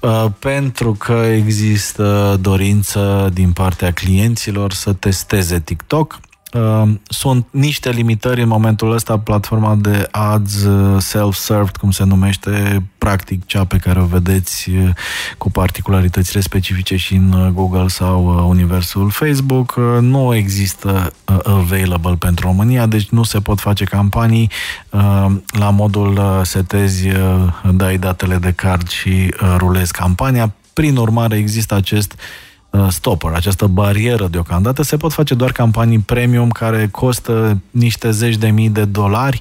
uh, pentru că există dorință din partea clienților să testeze TikTok. Ehm, sunt niște limitări în momentul ăsta, platforma de ads uh, self-served, cum se numește, practic cea pe care o vedeți uh, cu particularitățile specifice și în uh, Google sau universul Facebook, nu există available pentru România, deci nu se pot face campanii la modul setezi, dai datele de card și rulezi campania. Prin urmare, există acest uh, stopper, această barieră deocamdată. Se pot face doar campanii premium care costă niște zeci de mii de dolari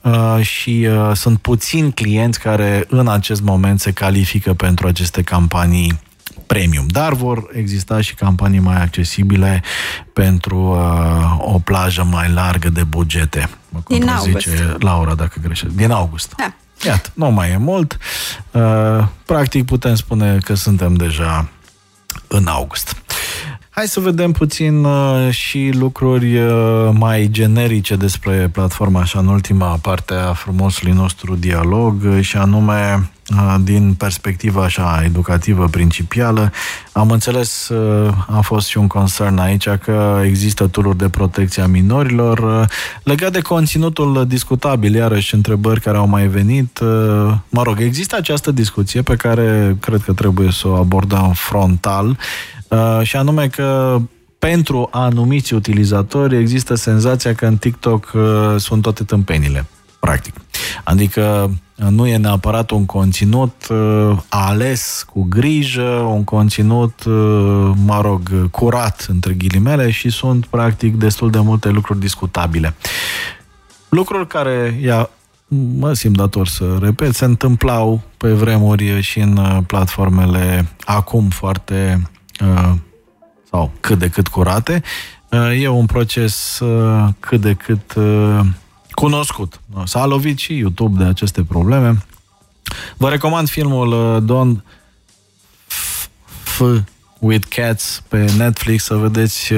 uh, și uh, sunt puțini clienți care în acest moment se califică pentru aceste campanii premium, dar vor exista și campanii mai accesibile pentru uh, o plajă mai largă de bugete. Mă Din august. Laura, dacă greșesc. Din august. Da. Iată, nu mai e mult. Uh, practic putem spune că suntem deja în august. Hai să vedem puțin uh, și lucruri uh, mai generice despre platforma, așa, în ultima parte a frumosului nostru dialog, uh, și anume uh, din perspectiva așa educativă principială. Am înțeles, uh, a fost și un concern aici că există tururi de protecție a minorilor. Uh, legat de conținutul discutabil, iarăși întrebări care au mai venit, mă rog, există această discuție pe care cred că trebuie să o abordăm frontal Uh, și anume că pentru anumiți utilizatori există senzația că în TikTok uh, sunt toate tâmpenile, practic. Adică uh, nu e neapărat un conținut uh, ales cu grijă, un conținut, uh, mă rog, curat, între ghilimele, și sunt, practic, destul de multe lucruri discutabile. Lucruri care, ia, mă simt dator să repet, se întâmplau pe vremuri și în platformele acum foarte Uh, sau cât de cât curate, uh, e un proces uh, cât de cât cunoscut. S-a lovit și YouTube de aceste probleme. Vă recomand filmul Don F with Cats pe Netflix să vedeți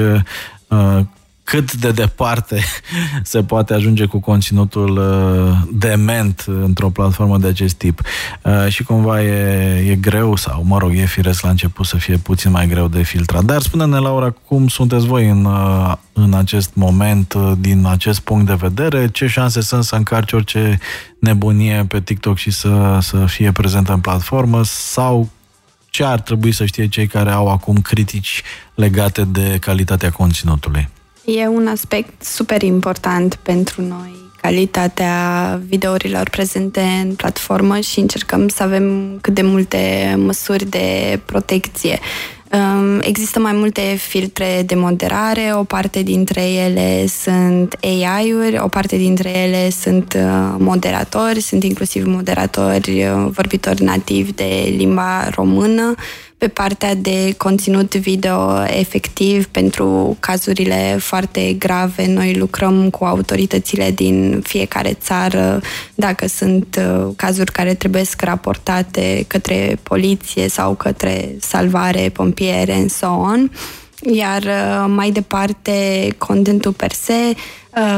cât de departe <laughs> se poate ajunge cu conținutul uh, dement într-o platformă de acest tip. Uh, și cumva e, e greu, sau mă rog, e firesc la început să fie puțin mai greu de filtrat. Dar spune-ne, Laura, cum sunteți voi în, uh, în acest moment, din acest punct de vedere? Ce șanse sunt să încarci orice nebunie pe TikTok și să, să fie prezentă în platformă? Sau ce ar trebui să știe cei care au acum critici legate de calitatea conținutului? E un aspect super important pentru noi, calitatea videourilor prezente în platformă și încercăm să avem cât de multe măsuri de protecție. Um, există mai multe filtre de moderare, o parte dintre ele sunt AI-uri, o parte dintre ele sunt uh, moderatori, sunt inclusiv moderatori uh, vorbitori nativi de limba română, pe partea de conținut video efectiv pentru cazurile foarte grave. Noi lucrăm cu autoritățile din fiecare țară dacă sunt uh, cazuri care trebuie să raportate către poliție sau către salvare, pompiere, and so on. Iar uh, mai departe, contentul per se uh,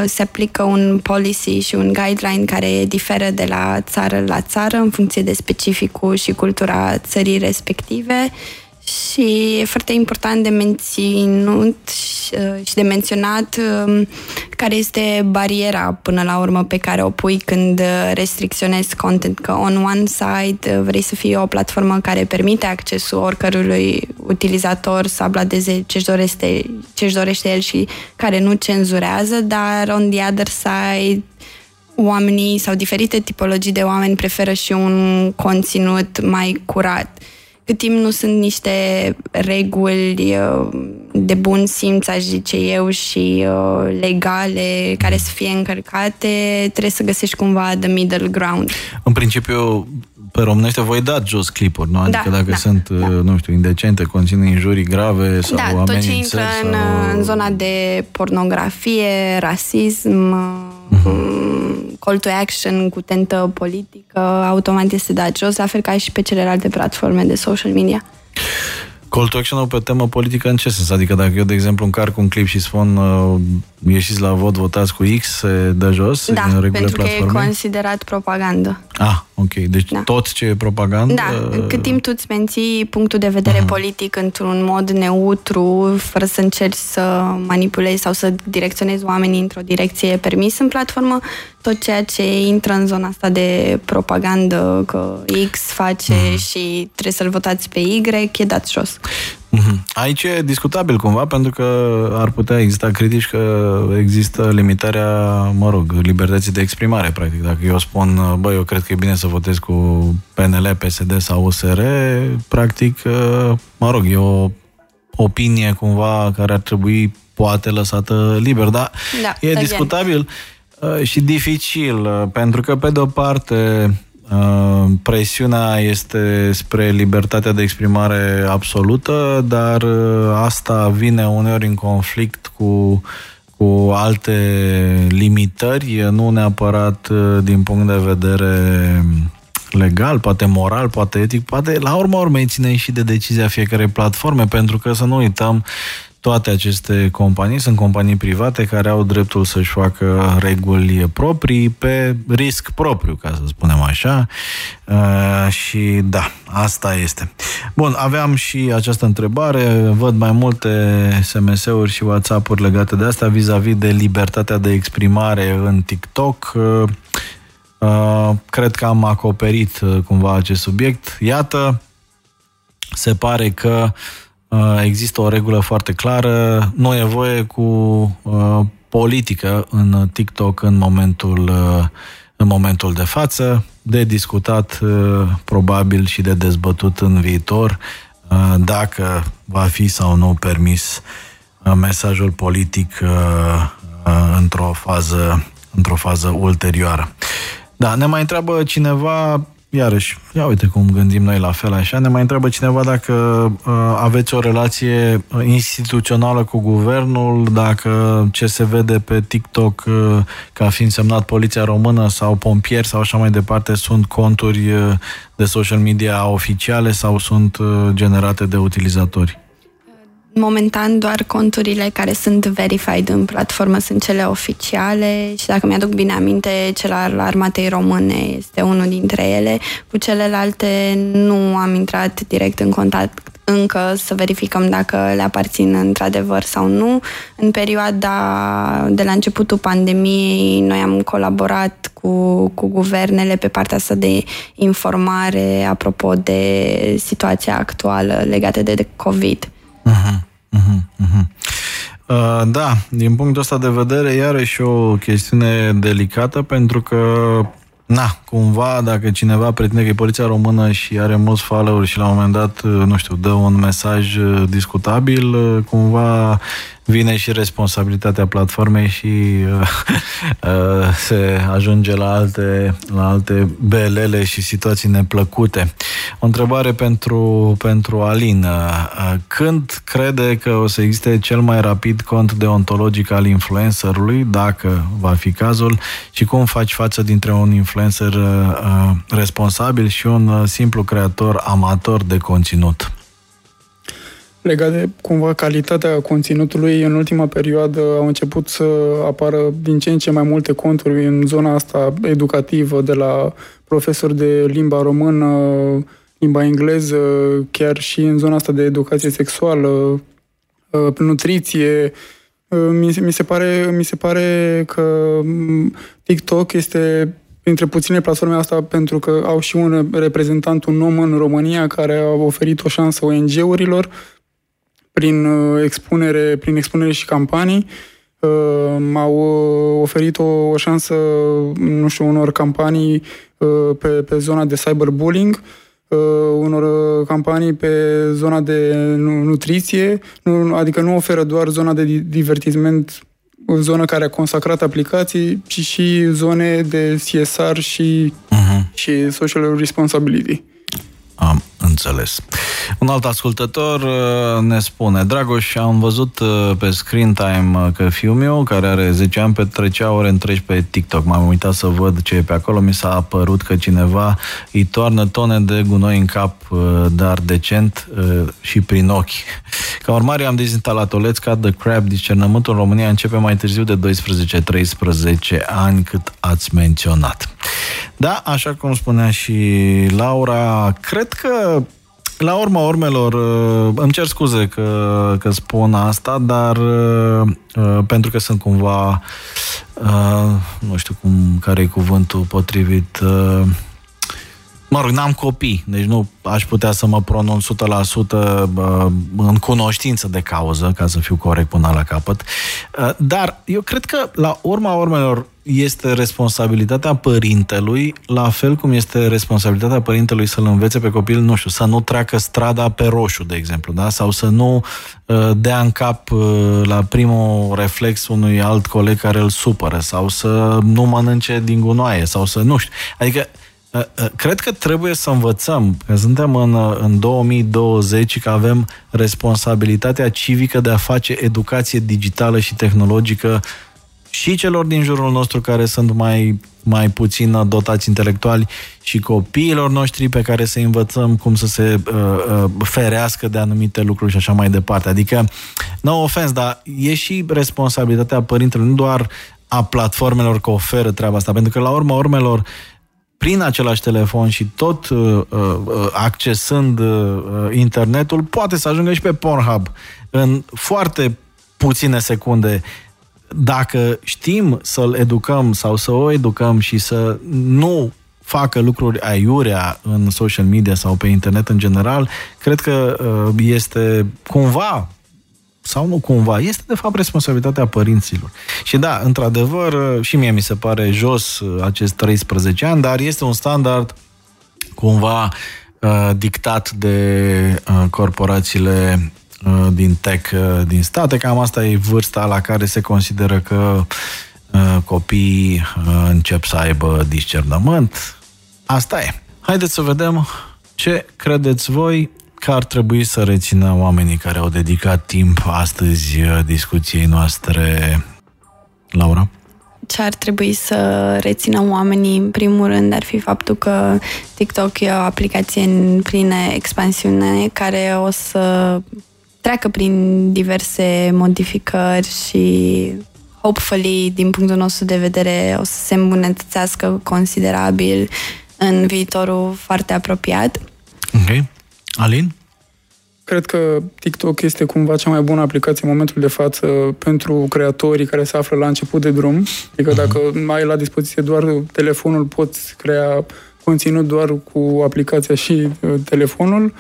se aplică un policy și un guideline care diferă de la țară la țară în funcție de specificul și cultura țării respective și e foarte important de menținut uh, și de menționat um, care este bariera până la urmă pe care o pui când restricționezi content. Că on one side uh, vrei să fie o platformă care permite accesul oricărui utilizator să abladeze ce-și dorește, ce-și dorește el și care nu cenzurează, dar on the other side oamenii sau diferite tipologii de oameni preferă și un conținut mai curat cât timp nu sunt niște reguli uh, de bun simț, aș zice eu, și uh, legale, care să fie încărcate, trebuie să găsești cumva the middle ground. În principiu, pe românește voi da jos clipuri, nu? Adică da, dacă da, sunt, da. nu știu, indecente, conțin injurii grave sau da, tot ce intră în, sau... în zona de pornografie, rasism, uh-huh. Call to action cu tentă politică, automat este dat jos, la fel ca și pe celelalte platforme de social media. Call to action pe temă politică în ce sens? Adică dacă eu, de exemplu, încarc un clip și spun uh, ieșiți la vot, votați cu X, se dă jos da, în pentru că e considerat propagandă. Ah, ok. Deci da. tot ce e propagandă... Da, cât timp tu îți menții punctul de vedere uh-huh. politic într-un mod neutru, fără să încerci să manipulezi sau să direcționezi oamenii într-o direcție permis în platformă, tot ceea ce intră în zona asta de propagandă, că X face uh-huh. și trebuie să-l votați pe Y, e dat jos. Mhm. Aici e discutabil cumva, pentru că ar putea exista critici că există limitarea, mă rog, libertății de exprimare, practic. Dacă eu spun, băi, eu cred că e bine să votez cu PNL, PSD sau USR, practic, mă rog, e o opinie cumva care ar trebui poate lăsată liber, dar Da, e again. discutabil uh, și dificil, uh, pentru că pe de o parte uh, presiunea este spre libertatea de exprimare absolută, dar uh, asta vine uneori în conflict cu cu alte limitări, nu neapărat uh, din punct de vedere legal, poate moral, poate etic, poate la urma urmei ține și de decizia fiecarei platforme, pentru că să nu uităm toate aceste companii sunt companii private care au dreptul să-și facă reguli proprii pe risc propriu, ca să spunem așa. Uh, și da, asta este. Bun, aveam și această întrebare. Văd mai multe SMS-uri și WhatsApp-uri legate de asta vis-a-vis de libertatea de exprimare în TikTok. Uh, uh, cred că am acoperit uh, cumva acest subiect. Iată, se pare că uh, există o regulă foarte clară, nu e voie cu uh, politică în TikTok în momentul, uh, în momentul de față, de discutat uh, probabil și de dezbătut în viitor uh, dacă va fi sau nu permis uh, mesajul politic uh, uh, într-o fază, într-o fază ulterioară. Da, ne mai întreabă cineva, iarăși, ia uite cum gândim noi la fel așa, ne mai întreabă cineva dacă uh, aveți o relație uh, instituțională cu guvernul, dacă ce se vede pe TikTok uh, ca fiind semnat Poliția Română sau pompieri sau așa mai departe sunt conturi uh, de social media oficiale sau sunt uh, generate de utilizatori. Momentan doar conturile care sunt verified în platformă sunt cele oficiale și dacă mi-aduc bine aminte, cel al Armatei Române este unul dintre ele. Cu celelalte nu am intrat direct în contact încă să verificăm dacă le aparțin într-adevăr sau nu. În perioada de la începutul pandemiei, noi am colaborat cu, cu guvernele pe partea asta de informare apropo de situația actuală legată de, de COVID. Uh-huh, uh-huh, uh-huh. Uh, da, din punctul ăsta de vedere, iarăși o chestiune delicată, pentru că, na, cumva, dacă cineva pretinde că e poliția română și are mulți follower și la un moment dat, uh, nu știu, dă un mesaj uh, discutabil, uh, cumva vine și responsabilitatea platformei și uh, <laughs> uh, se ajunge la alte, la alte belele și situații neplăcute. O întrebare pentru, pentru Alin. Uh, când crede că o să existe cel mai rapid cont deontologic al influencerului, dacă va fi cazul, și cum faci față dintre un influencer uh, uh, responsabil și un uh, simplu creator amator de conținut? Legat de cumva calitatea conținutului, în ultima perioadă au început să apară din ce în ce mai multe conturi în zona asta educativă, de la profesori de limba română, limba engleză, chiar și în zona asta de educație sexuală, uh, nutriție. Uh, Mi se, mi se, pare, mi se pare că mm, TikTok este printre puține platforme asta pentru că au și un reprezentant, un om în România care a oferit o șansă ONG-urilor prin uh, expunere, prin expunere și campanii. Uh, m-au uh, oferit o, o șansă, nu știu, unor campanii uh, pe, pe zona de cyberbullying, uh, unor uh, campanii pe zona de nu- nutriție, nu, adică nu oferă doar zona de di- divertisment, o zonă care a consacrat aplicații, ci și zone de CSR și, Uh-huh. și social responsibility. Am înțeles. Un alt ascultător uh, ne spune Dragoș, am văzut uh, pe screen time uh, că fiul meu, care are 10 ani, petrecea ore întregi pe TikTok. M-am uitat să văd ce e pe acolo. Mi s-a părut că cineva îi toarnă tone de gunoi în cap, dar decent și prin ochi. Ca urmare, am dezinstalat o Let's Cut the Crab. Discernământul în România începe mai târziu de 12-13 ani, cât ați menționat. Da, așa cum spunea și Laura, cred că la urma urmelor, uh, îmi cer scuze că, că spun asta, dar uh, uh, pentru că sunt cumva, uh, nu știu cum, care e cuvântul potrivit, uh, Mă rog, n-am copii, deci nu aș putea să mă pronunț 100% uh, în cunoștință de cauză, ca să fiu corect până la capăt. Uh, Dar eu cred că, la urma urmelor, este responsabilitatea părintelui, la fel cum este responsabilitatea părintelui să-l învețe pe copil, nu știu, să nu treacă strada pe roșu, de exemplu, da? sau să nu uh, dea în cap uh, la primul reflex unui alt coleg care îl supără, sau să nu mănânce din gunoaie, sau să nu știu. Adică uh, uh, Cred că trebuie să învățăm, că suntem în, uh, în 2020 și că avem responsabilitatea civică de a face educație digitală și tehnologică și celor din jurul nostru care sunt mai, mai puțin dotați intelectuali și copiilor noștri pe care să învățăm cum să se uh, uh, ferească de anumite lucruri și așa mai departe. Adică, no ofens, dar e și responsabilitatea părintelor, nu doar a platformelor că oferă treaba asta, pentru că la urma urmelor prin același telefon și tot uh, uh, accesând uh, internetul, poate să ajungă și pe Pornhub în foarte puține secunde dacă știm să-l educăm sau să o educăm și să nu facă lucruri aiurea în social media sau pe internet în general, cred că uh, este cumva sau nu cumva, este de fapt responsabilitatea părinților. Și da, într-adevăr, uh, și mie mi se pare jos uh, acest 13 ani, dar este un standard cumva dictat de corporațiile Uh, din tech uh, din state. Cam asta e vârsta la care se consideră că uh, copiii încep să aibă discernământ. Asta e. Haideți să vedem ce credeți voi că ar trebui să rețină oamenii care au dedicat timp astăzi discuției noastre. Laura? ce ar trebui să rețină oamenii, în primul rând, ar fi faptul că TikTok e o aplicație în plină expansiune care o să treacă prin diverse modificări și hopefully, din punctul nostru de vedere, o să se îmbunătățească considerabil în viitorul foarte apropiat. Ok. Alin? Cred că TikTok este cumva cea mai bună aplicație în momentul de față pentru creatorii care se află la început de drum. Adică dacă mhm. ai la dispoziție doar telefonul, poți crea conținut doar cu aplicația și uh, telefonul.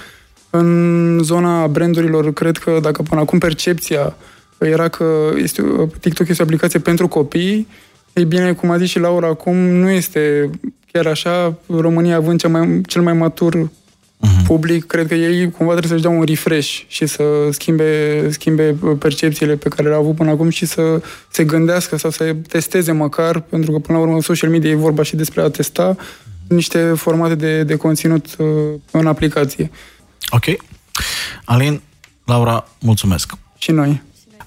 În zona brandurilor, cred că dacă până acum percepția era că este, TikTok este o aplicație pentru copii, ei bine, cum a zis și Laura, acum nu este chiar așa. România având cel mai, cel mai matur uh-huh. public, cred că ei cumva trebuie să-și dea un refresh și să schimbe, schimbe percepțiile pe care le-au avut până acum și să se gândească sau să testeze măcar, pentru că până la urmă social media e vorba și despre a testa niște formate de, de conținut uh, în aplicație. Ok. Alin, Laura, mulțumesc. Și noi.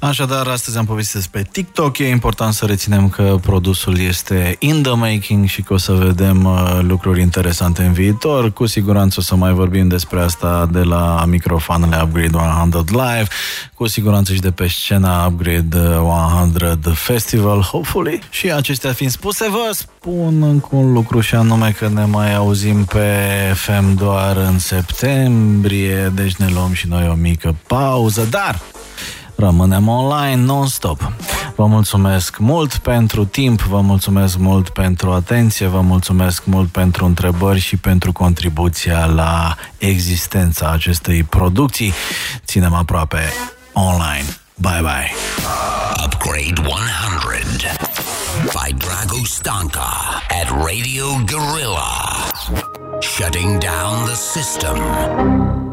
Așadar, astăzi am povestit despre TikTok. E important să reținem că produsul este in the making și că o să vedem uh, lucruri interesante în viitor. Cu siguranță o să mai vorbim despre asta de la microfoanele Upgrade 100 Live, cu siguranță și de pe scena Upgrade 100 Festival, hopefully. Și acestea fiind spuse, vă spun încă un lucru și anume că ne mai auzim pe FM doar în septembrie, deci ne luăm și noi o mică pauză, dar Rămânem online non-stop. Vă mulțumesc mult pentru timp, vă mulțumesc mult pentru atenție, vă mulțumesc mult pentru întrebări și pentru contribuția la existența acestei producții. Ținem aproape online. Bye bye. Upgrade 100 by Drago Stanka at Radio Gorilla. Shutting down the system.